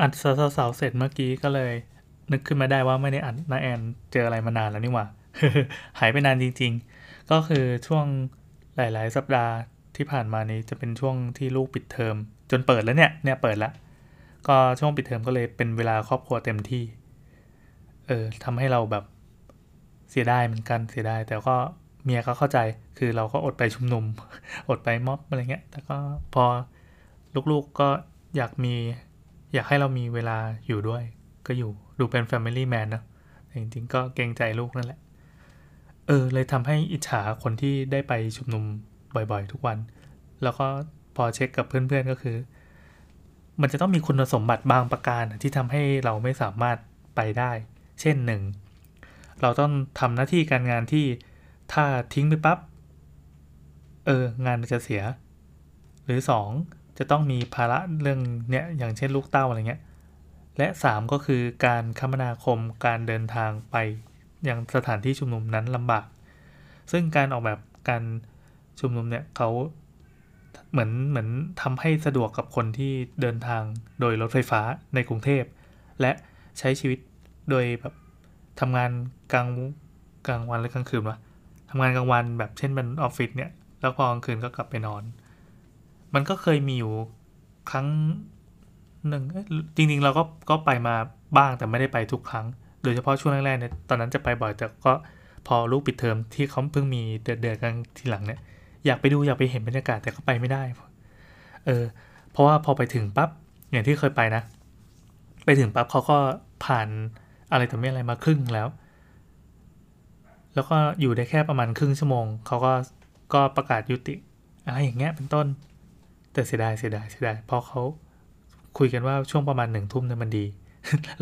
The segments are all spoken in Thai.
อัดสาวๆเสร็จเมื่อกี้ก็เลย นึกขึ้นมาได้ว่าไม่ได้อัดนาแอนเจออะไรมานานแล้วนี่หว่าหายไปนานจริง ๆ ก็คือช่วงหลาย ๆ สัปดาห์ที่ผ่านมานี้จะเป็นช่วงที่ลูกปิดเทอม จนเปิดแล้วเนี่ยเนี่ยเปิดล้วก็ช่วงปิดเทอมก็เลยเป็นเวลาครอบครัวเต็มที่ เออทำให้เราแบบเสียดายเหมือนกันเสียดายแต่ก็เมียก็เข้าใจคือเราก็อดไปชุมนุม อดไปม็อบอะไรเงี้ย แต่ก็พอลูกๆก็อยากมี อยากให้เรามีเวลาอยู่ด้วย ก็อยู่ดูเป็น Family Man นะแต่จริงๆ ก็เกรงใจลูกนั่นแหละ เออ เลยทำให้อิจฉาคนที่ได้ไปชุมนุมบ่อยๆ ทุกวัน แล้วก็พอเช็คกับเพื่อนๆ ก็คือ มันจะต้องมีคุณสมบัติบางประการที่ทำให้เราไม่สามารถไปได้ เช่นหนึ่ง เราต้องทำหน้าที่การงานที่ถ้าทิ้งไปปับ๊บ เออ งานมันจะเสีย หรือสอง จะต้องมีภาระเรื่องเนี้ยอย่างเช่นลูกเต้าอะไรเงี้ย และสามก็คือการคมนาคมการเดินทางไปยังสถานที่ชุมนุมนั้นลำบาก ซึ่งการออกแบบการชุมนุมเนี่ยเขาเหมือนเหมือนทำให้สะดวกกับคนที่เดินทางโดยรถไฟฟ้าในกรุงเทพ และใช้ชีวิตโดยแบบทำงานกลางกลางวันหรือกลางคืนวะทำงานกลางวันแบบเช่นเป็นออฟฟิศเนี่ย แล้วพอกลางคืนก็กลับไปนอน มันก็เคยมีอยู่ครั้งหนึ่งจริงๆเราก็ก็ไปมาบ้างแต่ไม่ได้ไปทุกครั้ง โดยเฉพาะช่วงแรกๆเนี่ยตอนนั้นจะไปบ่อยแต่ก็พอลูกปิดเทอมที่เขาเพิ่งมีเดือดๆกันทีหลังเนี่ยอยากไปดูอยากไปเห็นบรรยากาศแต่ก็ไปไม่ได้ เออ เพราะว่าพอไปถึงปับ๊บอย่างที่เคยไปนะ ไปถึงปั๊บเขาก็ผ่านอะไรแต่ไม่อะไรมาครึ่งแล้ว แล้วก็อยู่ได้แค่ประมาณครึ่งชั่วโมงเขาก็ก็ประกาศยุติ อะไรอย่างเงี้ยเป็นต้น แต่เสียดายเสียดายเสียดายเพราะเขาคุยกันว่าช่วงประมาณหนึ่งทุ่มเนี่ยมันดี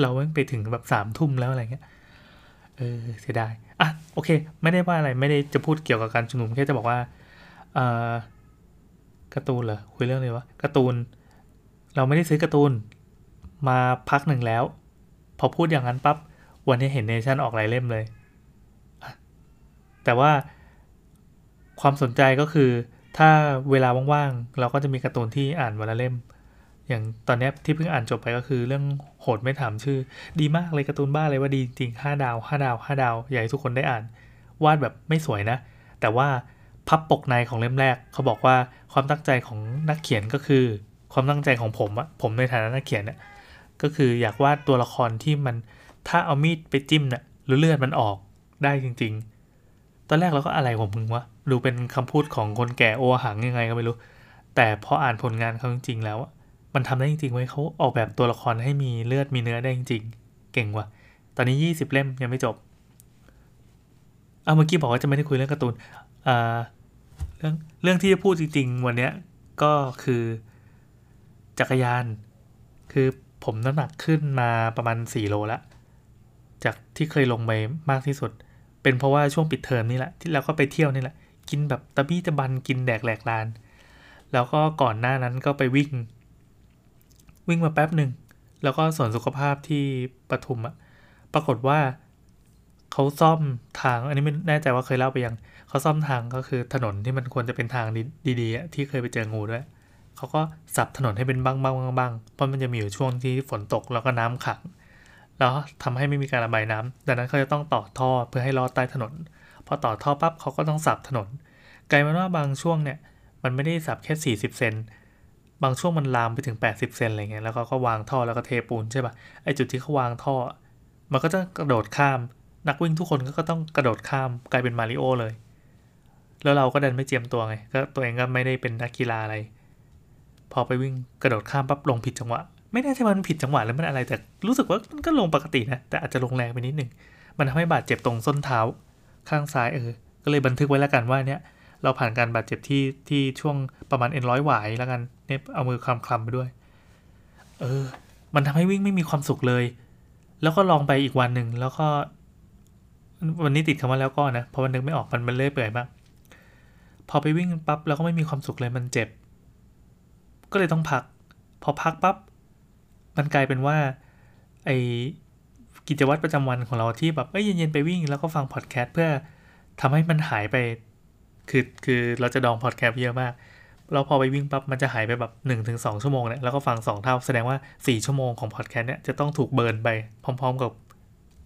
เราเพิ่งไปถึงแบบสามทุ่มแล้วอะไรเงี้ยเออเสียดายอะโอเค ไม่ได้ว่าอะไรไม่ได้จะพูดเกี่ยวกับการชุมนุมแค่จะบอกว่าเออการ์ตูนเหรอคุยเรื่องอะไรวะการ์ตูน เราไม่ได้ซื้อการ์ตูน มาพักหนึ่งแล้ว พอพูดอย่างนั้นปับ๊บวันนี้เห็นเนชั่นออกหลายเล่มเลย แต่ว่าความสนใจก็คือ ถ้าเวลาว่างๆ เราก็จะมีการ์ตูนที่อ่านวันละเล่ม อย่างตอนนี้ที่เพิ่งอ่านจบไปก็คือเรื่องโหดไม่ถามชื่อ ดีมากเลยการ์ตูนบ้าเลยว่าดีจริงห้าดาวห้าดาวห้าดาวอยากให้ทุกคนได้อ่าน วาดแบบไม่สวยนะ แต่ว่าพับปกในของเล่มแรก เขาบอกว่าความตั้งใจของนักเขียนก็คือ ความตั้งใจของผมอะผมในฐานะนักเขียนเนี่ยก็คืออยากวาดตัวละครที่มันถ้าเอามีดไปจิ้มเนี่ยหรือเลือดมันออกได้จริง ๆ ตอนแรกเราก็อะไรของมึงวะ ดูเป็นคำพูดของคนแก่โอหังยังไงก็ไม่รู้ แต่พออ่านผลงานเขาจริงๆแล้ว มันทำได้จริงๆไว้เขาออกแบบตัวละครให้มีเลือดมีเนื้อได้จริงๆ เก่งว่ะ ตอนนี้ 20 เล่มยังไม่จบ เอาเมื่อกี้บอกว่าจะไม่ได้คุยเรื่องการ์ตูนอ่าเรื่องเรื่องที่จะพูดจริงๆ วันนี้ก็คือจักรยาน คือผมน้ำหนักขึ้นมาประมาณ 4 โลล้วจากที่เคยลงไปมากที่สุด เป็นเพราะว่าช่วงปิดเทอมนี่แหละ ที่เราก็ไปเที่ยวนี่แหละ กินแบบตะบี้ตะบันกินแดกแหลกลาน แล้วก็ก่อนหน้านั้นก็ไปวิ่ง วิ่งมาแป๊บหนึ่ง แล้วก็ส่วนสุขภาพที่ปทุมอะปรากฏว่าเขาซ่อมทาง อันนี้ไม่แน่ใจว่าเคยเล่าไปยังเขาซ่อมทางก็คือถนนที่มันควรจะเป็นทางดีๆที่เคยไปเจองูด้วยเขาก็สับถนนให้เป็นบ้างๆบ้างๆเพราะมันจะมีอยู่ช่วงที่ฝนตกแล้วก็น้ำขัง แล้วทำให้ไม่มีการระบายน้ำดังนั้นเขาจะต้องต่อท่อเพื่อให้ลอดใต้ถนน พอต่อท่อปั๊บเขาก็ต้องสับถนนกลายเป็นว่าบางช่วงเนี่ย มันไม่ได้สับแค่ 40 เซนบางช่วงมันลามไปถึง 80 เซนอะไรเงี้ยแล้วก็วางท่อแล้วก็เทปูนใช่ปะ่ะไอจุดที่เขาวางท่อ มันก็จะกระโดดข้าม นักวิ่งทุกคนก็ต้องกระโดดข้ามกลายเป็นมาริโอเลย แล้วเราก็ดันไม่เจียมตัวไงก็ตัวเองก็ไม่ได้เป็นนักกีฬาอะไร พอไปวิ่งกระโดดข้ามปั๊บลงผิดจังหวะไม่แน่ใจมันผิดจังหวะหรือมันอะไรแต่รู้สึกว่ามันก็ลงปกตินะแต่อาจจะลงแรงไปนิดนึงมันทำให้บาดเจ็บตรงส้นเท้า ข้างซ้ายเออ ก็เลยบันทึกไว้แล้วกันว่าเนี่ยเราผ่านการบาดเจ็บที่ที่ช่วงประมาณเอ็นร้อยหวายแล้วกันเนี่ยเอามือคลำคลำไปด้วย เออ มันทำให้วิ่งไม่มีความสุขเลย แล้วก็ลองไปอีกวันหนึ่งแล้วก็ วันนี้ติดคำว่าแล้วก็นะเพราะมันนึกไม่ออกมันมันเลื่อยเปื่อยมากพอไปวิ่งปั๊บแล้วก็ไม่มีความสุขเลยมันเจ็บ ก็เลยต้องพัก พอพักปั๊บมันกลายเป็นว่าไอ กิจวัตรประจำวันของเราที่แบบเอ้ยเย็นๆไปวิ่งแล้วก็ฟังพอดแคสต์เพื่อทำให้มันหายไป คือคือเราจะดองพอดแคสต์เยอะมากแล้วพอไปวิ่งปั๊บมันจะหายไปแบบ 1 ถึง 2 ชั่วโมงเนี่ยแล้วก็ฟัง 2 เท่า แสดงว่า 4 ชั่วโมงของพอดแคสต์เนี่ยจะต้องถูก burn ไปพร้อม ๆ กับ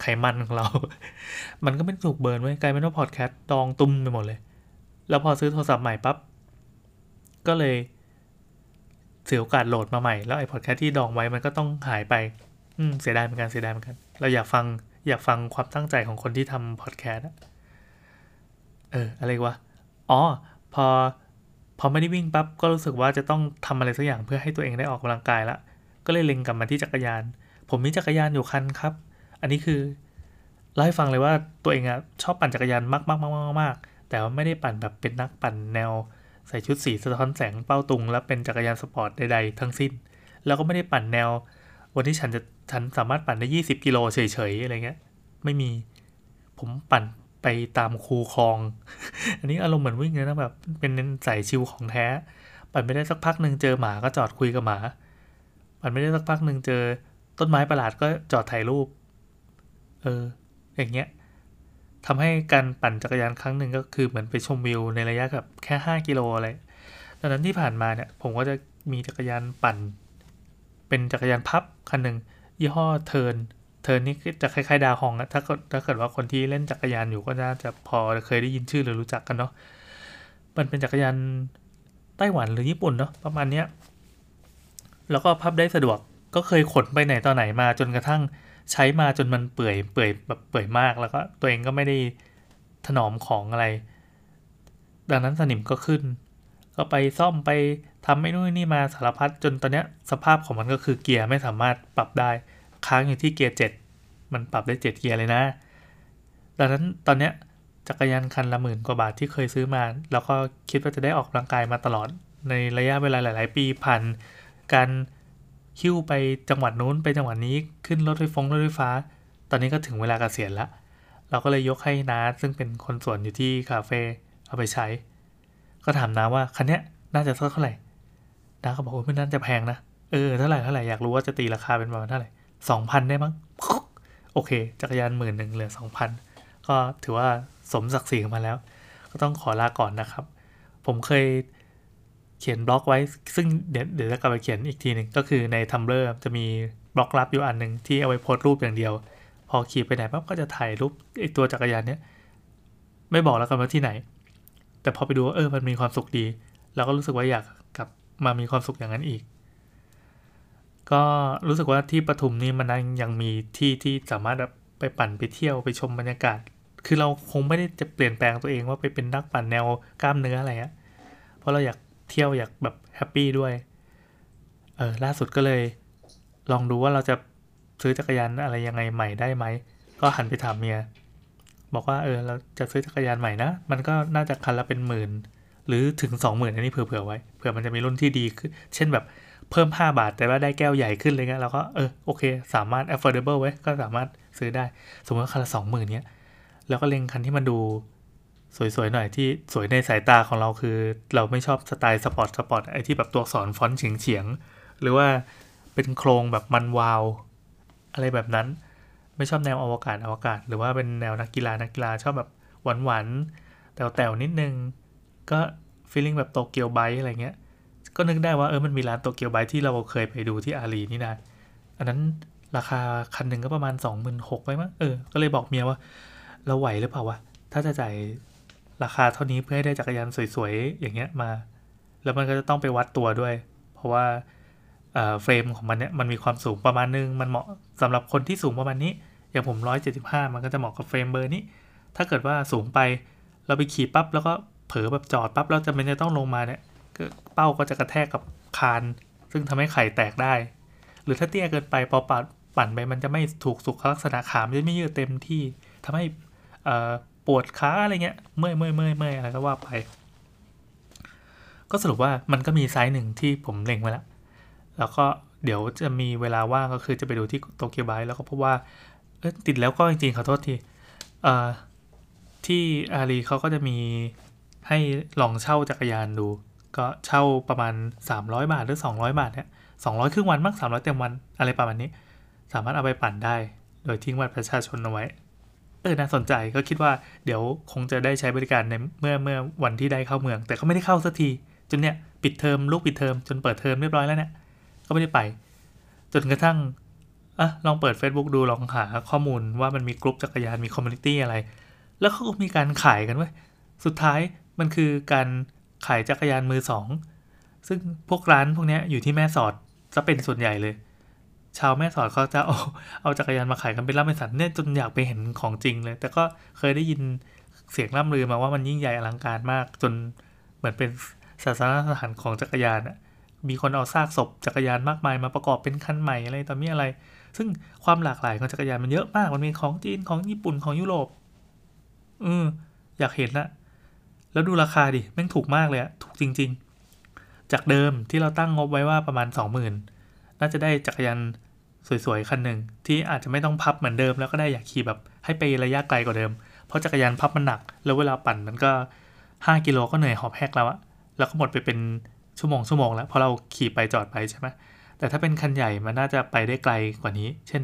ไขมันของเรา มันก็ไม่ถูก burn ไว้กลายเป็นว่าพอดแคสต์ดองตุ้มไปหมดเลย แล้วพอซื้อโทรศัพท์ใหม่ปั๊บก็เลยเสียโอกาสโหลดมาใหม่ แล้วไอ้พอดแคสต์ที่ดองไว้มันก็ต้องหายไป อืมเสียดายเหมือนกันเสียดายเหมือนกัน เราอยากฟังอยากฟังความตั้งใจของคนที่ทำพอดแคสต์เออ อะไรวะ อ๋อ พอ พอไม่ได้วิ่งปั๊บ ก็รู้สึกว่าจะต้องทำอะไรสักอย่างเพื่อให้ตัวเองได้ออกกำลังกายละ ก็เลยเล็งกลับมาที่จักรยาน ผมมีจักรยานอยู่คันครับ อันนี้คือเล่าให้ฟังเลยว่าตัวเองอะชอบปั่นจักรยานมากมากมากมากมากแต่ว่าไม่ได้ปั่นแบบเป็นนักปั่นแนว ใส่ชุดสีสะท้อนแสงเป้าตุง แล้วเป็นจักรยานสปอร์ตใดๆทั้งสิ้น แล้วก็ไม่ได้ปั่นแนว วันที่ฉันจะ ฉันสามารถปั่นได้20กิโลเฉยๆอะไรเงี้ย ไม่มีผมปั่นไปตามคูคลอง อันนี้อารมณ์เหมือนวิ่งเลยนะแบบเป็นใส่ชิวของแท้ ปั่นไม่ได้สักพักหนึ่งเจอหมาก็จอดคุยกับหมา ปั่นไม่ได้สักพักหนึ่งเจอต้นไม้ประหลาดก็จอดถ่ายรูป เออ อย่างเงี้ยทำให้การปั่นจักรยานครั้งหนึ่งก็คือเหมือนไปชมวิวในระยะแบบแค่ 5 กิโลอะไรดังนั้นที่ผ่านมาเนี่ย ผมก็จะมีจักรยานปั่น เป็นจักรยานพับคันหนึ่ง ยี่ห้อเทิร์นเทิร์นนี่จะคล้ายๆดาฮองอะถ้าถ้าเกิดว่าคนที่เล่นจักรยานอยู่ก็น่าจะพอเคยได้ยินชื่อหรือรู้จักกันเนาะมันเป็นจักรยานไต้หวันหรือญี่ปุ่นเนาะประมาณเนี้ยแล้วก็พับได้สะดวกก็เคยขนไปไหนต่อไหนมาจนกระทั่งใช้มาจนมันเปื่อยเปื่อยแบบเปื่อยมากแล้วก็ตัวเองก็ไม่ได้ถนอมของอะไร ดังนั้นสนิมก็ขึ้น ก็ไปซ่อมไป ทำไม่นู่นนี่มาสารพัดจนตอนนี้สภาพของมันก็คือเกียร์ไม่สามารถปรับได้ ค้างอยู่ที่เกียร์เจ็ดมันปรับได้เจ็ดเกียร์เลยนะ ดังนั้นตอนนี้จักรยานคันละหมื่นกว่าบาทที่เคยซื้อมา แล้วก็คิดว่าจะได้ออกกำลังกายมาตลอด ในระยะเวลาหลาย ๆ ปีผ่านการคิ้วไปจังหวัดนู้นไปจังหวัดนี้ขึ้นรถไฟฟงรถไฟฟ้า ตอนนี้ก็ถึงเวลาเกษียณล้วเราก็เลยยกให้น้าซึ่งเป็นคนสวนอยู่ที่คาเฟ่เอาไปใช้ ก็ถามน้าว่าคันนี้น่าจะเท่าไหร่ น้าก็บอกว่าม่น่าจะแพงนะ เออเท่าไหร่เท่าไหร่อยากรู้ว่าจะตีราคาเป็นประมาณเท่าไหร่สองพันได้มั้งโอเค จักรยานหมื่นหนึ่งเหลือสองพันก็ถือว่าสมศักดิ์ศรีของมันแล้ว ก็ต้องขอลาก่อนนะครับ ผมเคยเขียนบล็อกไว้ ซึ่งเดี๋ยวเดี๋ยวจะกลับไปเขียนอีกทีหนึ่งก็คือใน Tumblr จะมีบล็อกลับอยู่อันหนึ่งที่เอาไว้โพสต์รูปอย่างเดียว พอขี่ไปไหนปั๊บก็จะถ่ายรูปไอตัวจักรยานเนี้ยไม่บอกแล้วกันว่าที่ไหน แต่พอไปดูเออมันมีความสุขดี แล้วก็รู้สึกว่าอยาก มามีความสุขอย่างนั้นอีก ก็รู้สึกว่าที่ปทุมนี่มันยังมีที่ที่สามารถแบบไปปั่นไปเที่ยวไปชมบรรยากาศ คือเราคงไม่ได้จะเปลี่ยนแปลงตัวเองว่าไปเป็นนักปั่นแนวกล้ามเนื้ออะไรอะเพราะเราอยากเที่ยวอยากแบบ happy ด้วย เออล่าสุดก็เลย ลองดูว่าเราจะซื้อจักรยานอะไรยังไงใหม่ได้ไหม ก็หันไปถามเมีย บอกว่าเออเราจะซื้อจักรยานใหม่นะ มันก็น่าจะคันละเป็นหมื่น หรือถึงสองหมื่นอันนี้เผื่อๆไว้เผื่อมันจะมีรุ่นที่ดีขึ้น เช่นแบบเพิ่ม 5 บาทแต่ว่าได้แก้วใหญ่ขึ้นเลยเงี้ยเราก็เออโอเค สามารถ affordable ไว้ก็สามารถซื้อได้ สมมติว่าคันละสองหมื่นเนี้ยแล้วก็เล็งคันที่มันดูสวยๆหน่อยที่สวยในสายตาของเราคือ เราไม่ชอบสไตล์ sport sport ไอที่แบบตัวสอนฟอนต์เฉียงๆหรือว่าเป็นโครงแบบมันวาว อะไรแบบนั้น ไม่ชอบแนวอวกาศอวกาศ หรือว่าเป็นแนวนักกีฬานักกีฬาชอบแบบหวานๆแต๋วๆนิดนึงก็ feeling แบบ Tokyobike อะไรเงี้ย ก็นึกได้ว่าเออมันมีร้านโตเกียวไบที่เราเคยไปดูที่อารีนี่นะ อันนั้นราคาคันหนึ่งก็ประมาณ 2 6 0 0 0ไปมั้งเออ ก็เลยบอกเมียว่า เราไหวหรือเปล่าวะ ถ้าจะจ่ายราคาเท่านี้เพื่อให้ได้จักรยานสวยๆ อย่างเงี้ยมา แล้วมันก็จะต้องไปวัดตัวด้วย เพราะว่าเฟรมของมันเนี่ยมันมีความสูงประมาณนึง มันเหมาะสำหรับคนที่สูงประมาณนี้ อย่างผม 175 มันก็จะเหมาะกับเฟรมเบอร์นี้ ถ้าเกิดว่าสูงไปเราไปขี่ปั๊บแล้วก็ เผลอแบบจอดปั๊บแล้วจะไม่ได้ต้องลงมาเนี่ยเป้าก็จะกระแทกกับคาน ซึ่งทำให้ไข่แตกได้ หรือถ้าเตี้ยเกินไปพอปัดปั่นไปมันจะไม่ถูกสุขลักษณะขามจะไม่ยืดเต็มที่ทำให้ปวดขาอะไรเงี้ยเมื่อยเมื่อยเมื่อยเมื่อยอะไรก็ว่าไป ก็สรุปว่ามันก็มีไซส์หนึ่งที่ผมเล็งไว้แล้วแล้วก็เดี๋ยวจะมีเวลาว่างก็คือจะไปดูที่โตเกียวไบแล้วก็พบว่าติดแล้วก็จริงๆขอโทษทีที่อารีเขาก็จะมี ให้ลองเช่าจักรยานดู ก็เช่าประมาณ 300 บาทหรือ 200 บาทเนี่ย200 ครึ่งวันมั้ง300 เต็มวันอะไรประมาณนี้ สามารถเอาไปปั่นได้ โดยทิ้งบัตรประชาชนเอาไว้ เออน่าสนใจก็คิดว่าเดี๋ยวคงจะได้ใช้บริการในเมื่อเมื่อวันที่ได้เข้าเมือง แต่ก็ไม่ได้เข้าสักทีจนเนี่ยปิดเทอมลูกปิดเทอมจนเปิดเทอมเรียบร้อยแล้วเนี่ยก็ไม่ได้ไป จนกระทั่งอะลองเปิด Facebook ดูลองหาข้อมูลว่ามันมีกลุ่มจักรยานมีคอมมูนิตี้อะไร แล้วเขาก็มีการขายกันเว้ยสุดท้าย มันคือการขายจักรยานมือสอง ซึ่งพวกร้านพวกนี้อยู่ที่แม่สอดจะเป็นส่วนใหญ่เลย ชาวแม่สอดเขาจะเอาเอาจักรยานมาขายกันเป็นล่ำเป็นสันเนี่ยจนอยากไปเห็นของจริงเลย แต่ก็เคยได้ยินเสียงล่ำลือมาว่ามันยิ่งใหญ่อลังการมาก จนเหมือนเป็นศาสนสถานของจักรยานอะมีคนเอาซากศพจักรยานมากมายมาประกอบเป็นคันใหม่อะไรต่อมีอะไร ซึ่งความหลากหลายของจักรยานมันเยอะมาก มันมีของจีนของญี่ปุ่นของยุโรป อือ อยากเห็นละ แล้วดูราคาดิแม่งถูกมากเลยอะถูกจริง ๆ จากเดิมที่เราตั้งงบไว้ว่าประมาณ 20,000 น่าจะได้จักรยานสวยๆ คันหนึ่งที่อาจจะไม่ต้องพับเหมือนเดิม แล้วก็ได้อยากขี่แบบให้ไประยะไกลกว่าเดิม เพราะจักรยานพับมันหนัก แล้วเวลาปั่นมันก็ 5 กิโลก็เหนื่อยหอบแหกแล้วอะแล้วก็หมดไปเป็นชั่วโมงชั่วโมงแล้วพราะเราขี่ไปจอดไปใช่ไหมแต่ถ้าเป็นคันใหญ่มันน่าจะไปได้ไกลกว่านี้ เช่น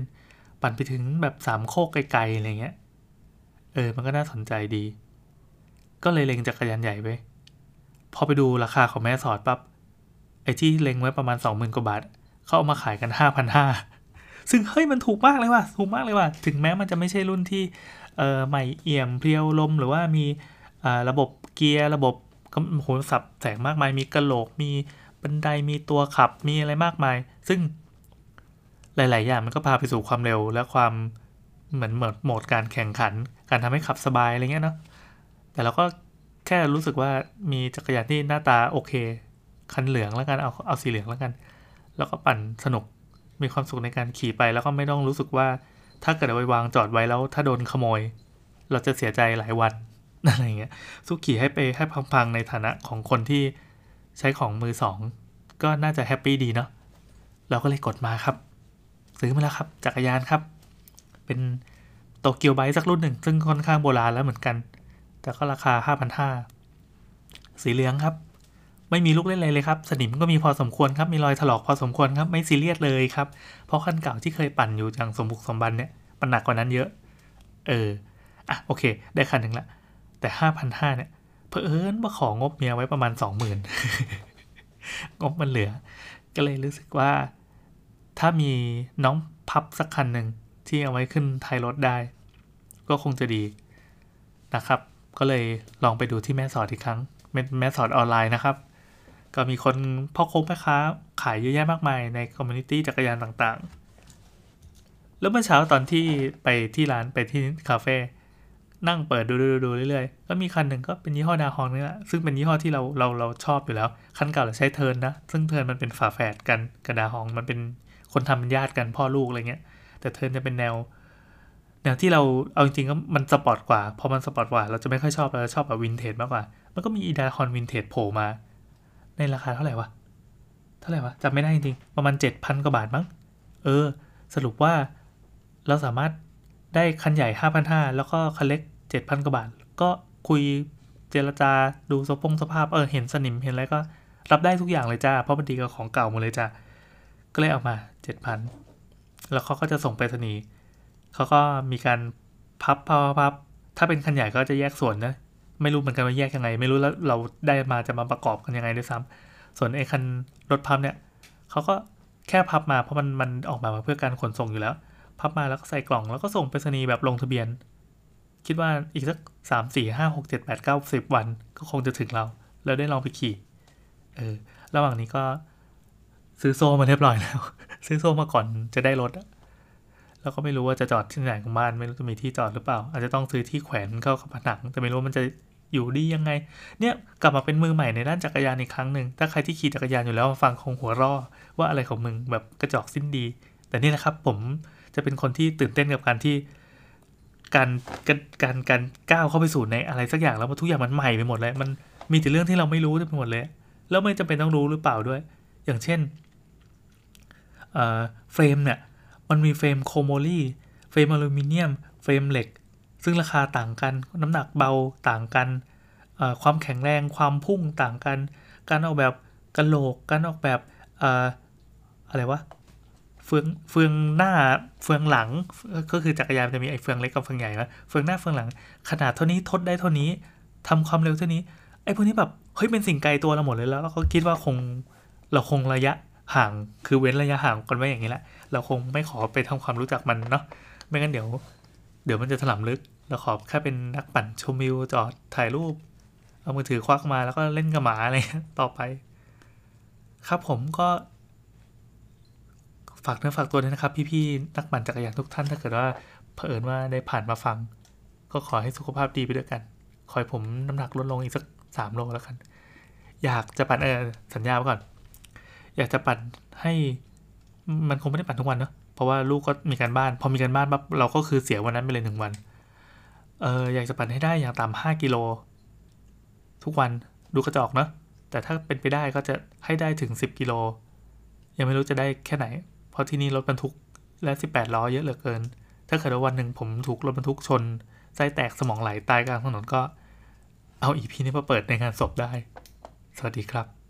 ปั่นไปถึงแบบสามโคกไกลๆอะไรเงี้ย เออ มันก็น่าสนใจดี ก็เลยเล็งจักรยานใหญ่ไปพอไปดูราคาของแม่สอดปับ๊บไอ้ที่เล็งไว้ประมาณ20,000กว่าบาทเขาเอามาขายกัน5,500ซึ่งเฮ้ยมันถูกมากเลยว่ะถูกมากเลยว่ะถึงแม้มันจะไม่ใช่รุ่นที่เออใหม่เอี่ยมเพรียวลมหรือว่ามีอ่าระบบเกียร์ระบบก็โหสับแสงมากมายมีกระโหลกมีบันไดมีตัวขับมีอะไรมากมาย ซึ่งหลาย ๆ อย่างมันก็พาไปสู่ความเร็วและความเหมือนเหมือนโหมดการแข่งขัน การทำให้ขับสบายอะไรเงี้ยเนาะ แต่เราก็แค่รู้สึกว่ามีจักรยานที่หน้าตาโอเค คันเหลืองแล้วกันเอาเอาสีเหลืองแล้วกัน แล้วก็ปั่นสนุกมีความสุขในการขี่ไปแล้วก็ไม่ต้องรู้สึกว่า ถ้าเกิดเอาไปวางจอดไว้แล้ว ถ้าโดนขโมย เราจะเสียใจหลายวันอะไรเงี้ยสู้ขี่ให้ไปให้พังๆในฐานะของคนที่ใช้ของมือสองก็น่าจะแฮปปี้ดีเนาะเราก็เลยกดมาครับ ซื้อมาแล้วครับ จักรยานครับ เป็นโตเกียวไบสักรุ่นหนึ่ง ซึ่งค่อนข้างโบราณแล้วเหมือนกัน แต่ก็ราคา 5,500 สีเหลืองครับ ไม่มีลูกเล่นอะไรเลยครับ สนิมก็มีพอสมควรครับ มีรอยถลอกพอสมควรครับ ไม่ซีเรียสเลยครับ เพราะคันเก่าที่เคยปั่นอยู่อย่างสมบุกสมบันเนี่ย มันหนักกว่านั้นเยอะ เออ อะโอเค ได้คันหนึ่งละ แต่ 5,500 เนี่ย เพอเอิญว่าของงบเมียไว้ประมาณ 20,000 งบมันเหลือ ก็เลยรู้สึกว่า ถ้ามีน้องพับสักคันหนึ่งที่เอาไว้ขึ้นท้ายรถได้ ก็คงจะดีนะครับ ก็เลยลองไปดูที่แม่สอดอีกครั้งเป็นแม่สอดออนไลน์นะครับ ก็มีคนพ่อค้าแม่ค้าขายเยอะแยะมากมายใน community จักรยานต่างๆ แล้วเมื่อเช้าตอนที่ไปที่ร้านไปที่คาเฟ่นั่งเปิดดูดูดูเรื่อยๆ ก็มีคันหนึ่งก็เป็นยี่ห้อ Dahon นี่แหละ ซึ่งเป็นยี่ห้อที่เราเราเราชอบอยู่แล้ว คันเก่าเราใช้ Tern นะ ซึ่ง Tern มันเป็นฝาแฝดกันกับ Dahon มันเป็นคนทำเป็นญาติกันพ่อลูกอะไรเงี้ย แต่ Tern จะเป็นแนว แนวที่เราเอาจริงๆก็มันสปอร์ตกว่า พอมันสปอร์ตกว่า เราจะไม่ค่อยชอบเราชอบแบบวินเทจมากกว่า มันก็มีอี Dahon วินเทจโผล่มา ในราคาเท่าไหร่วะ เท่าไหร่วะจำไม่ได้จริงๆประมาณเจ็ดพันกว่าบาทมั้ง เออ สรุปว่าเราสามารถได้คันใหญ่ห้าพันห้าแล้วก็คันเล็กเจ็ดพันกว่าบาท ก็คุยเจรจาดูสพงสภาพเออเห็นสนิมเห็นอะไรก็รับได้ทุกอย่างเลยจ้า เพราะมันดีกว่าของเก่าหมดเลยจ้าก็เลยเอามาเจ็ดพันแล้วเขาก็จะส่งไปรษณีย์ เขาก็มีการพับพับพับถ้าเป็นคันใหญ่ก็จะแยกส่วนนะไม่รู้เหมือนกันว่าแยกยังไง ไม่รู้แล้วเราได้มาจะมาประกอบกันยังไงด้วยซ้ำส่วนไอ้คันรถพับเนี่ยเขาก็แค่พับมาเพราะมันมันออกมาเพื่อการขนส่งอยู่แล้ว พับมาแล้วก็ใส่กล่องแล้วก็ส่งไปรษณีย์แบบลงทะเบียน คิดว่าอีกสักสามสี่ห้าหกเจ็ดแปดเก้าสิบวันก็คงจะถึงเราแล้วได้ลองไปขี่เออระหว่างนี้ก็ซื้อโซ่มาเรียบร้อยแล้ว ซื้อโซ่มาก่อนจะได้รถอะ แล้วก็ไม่รู้ว่าจะจอดที่ไหนของบ้านไม่รู้จะมีที่จอดหรือเปล่า อาจจะต้องซื้อที่แขวนเข้ากับผนัง แต่ไม่รู้มันจะอยู่ดียังไง เนี่ยกลับมาเป็นมือใหม่ในด้านจักรยานอีกครั้งหนึ่งถ้าใครที่ขี่จักรยานอยู่แล้วมาฟังคงหัวร่อว่าอะไรของมึงแบบกระจอกสิ้นดี แต่นี่นะครับผมจะเป็นคนที่ตื่นเต้นกับการที่การการการการก้าวเข้าไปสู่ในอะไรสักอย่างแล้วทุกอย่างมันใหม่ไปหมดเลยมันมีแต่เรื่องที่เราไม่รู้ไปหมดเลย แล้วไม่จำเป็นต้องรู้หรือเปล่าด้วย อย่างเช่น frame เนี่ย มันมี frame chromoly frame อลูมิเนียม frame เหล็ก ซึ่งราคาต่างกัน น้ำหนักเบาต่างกัน ความแข็งแรง ความพุ่งต่างกัน การออกแบบกระโหลก การออกแบบอะไรวะ เฟือง เฟืองหน้า เฟืองหลัง ก็คือจักรยานจะมีไอ้เฟืองเล็กกับเฟืองใหญ่นะเฟืองหน้าเฟืองหลัง ขนาดเท่านี้ทดได้เท่านี้ทำความเร็วเท่านี้ ไอ้พวกนี้แบบ เฮ้ย เป็นสิ่งไกลตัวเราหมดเลยแล้ว เราก็คิดว่าคง เราคงระยะ ห่างคือเว้นระยะห่างกันไว้อย่างนี้แหละ เราคงไม่ขอไปทำความรู้จักมันเนาะไม่งั้นเดี๋ยว เดี๋ยวมันจะถลำลึก เราขอแค่เป็นนักปั่นชมวิวจอดถ่ายรูป เอามือถือควักมาแล้วก็เล่นกับหมาอะไรต่อไป ครับผมก็ฝากเนื้อฝากตัวด้วยนะครับ พี่ๆนักปั่นจักรยานทุกท่านถ้าเกิดว่าเผอิญว่าได้ผ่านมาฟัง ก็ขอให้สุขภาพดีไปด้วยกัน ขอให้ผมน้ำหนักลดลงอีกสักสามโลแล้วกัน อยากจะปั่นเออสัญญาไว้ก่อน อยากจะปั่นให้มันคงไม่ได้ปั่นทุกวันเนอะเพราะว่าลูกก็มีการบ้าน พอมีการบ้านปั๊บเราก็คือเสียวันนั้นไปเลยหนึ่งวันเอออยากจะปั่นให้ได้อย่างต่ำห้ากิโล ทุกวันดูกระจอกเนอะแต่ถ้าเป็นไปได้ก็จะให้ได้ถึงสิบกิโล ยังไม่รู้จะได้แค่ไหน เพราะที่นี่รถบรรทุกและสิบแปดล้อเยอะเหลือเกิน ถ้าเกิดว่าวันหนึ่งผมถูกรถบรรทุกชนไส้แตกสมองไหลตายกลางถนนก็ เอาอีพีนี้มาเปิดในงานศพได้ สวัสดีครับ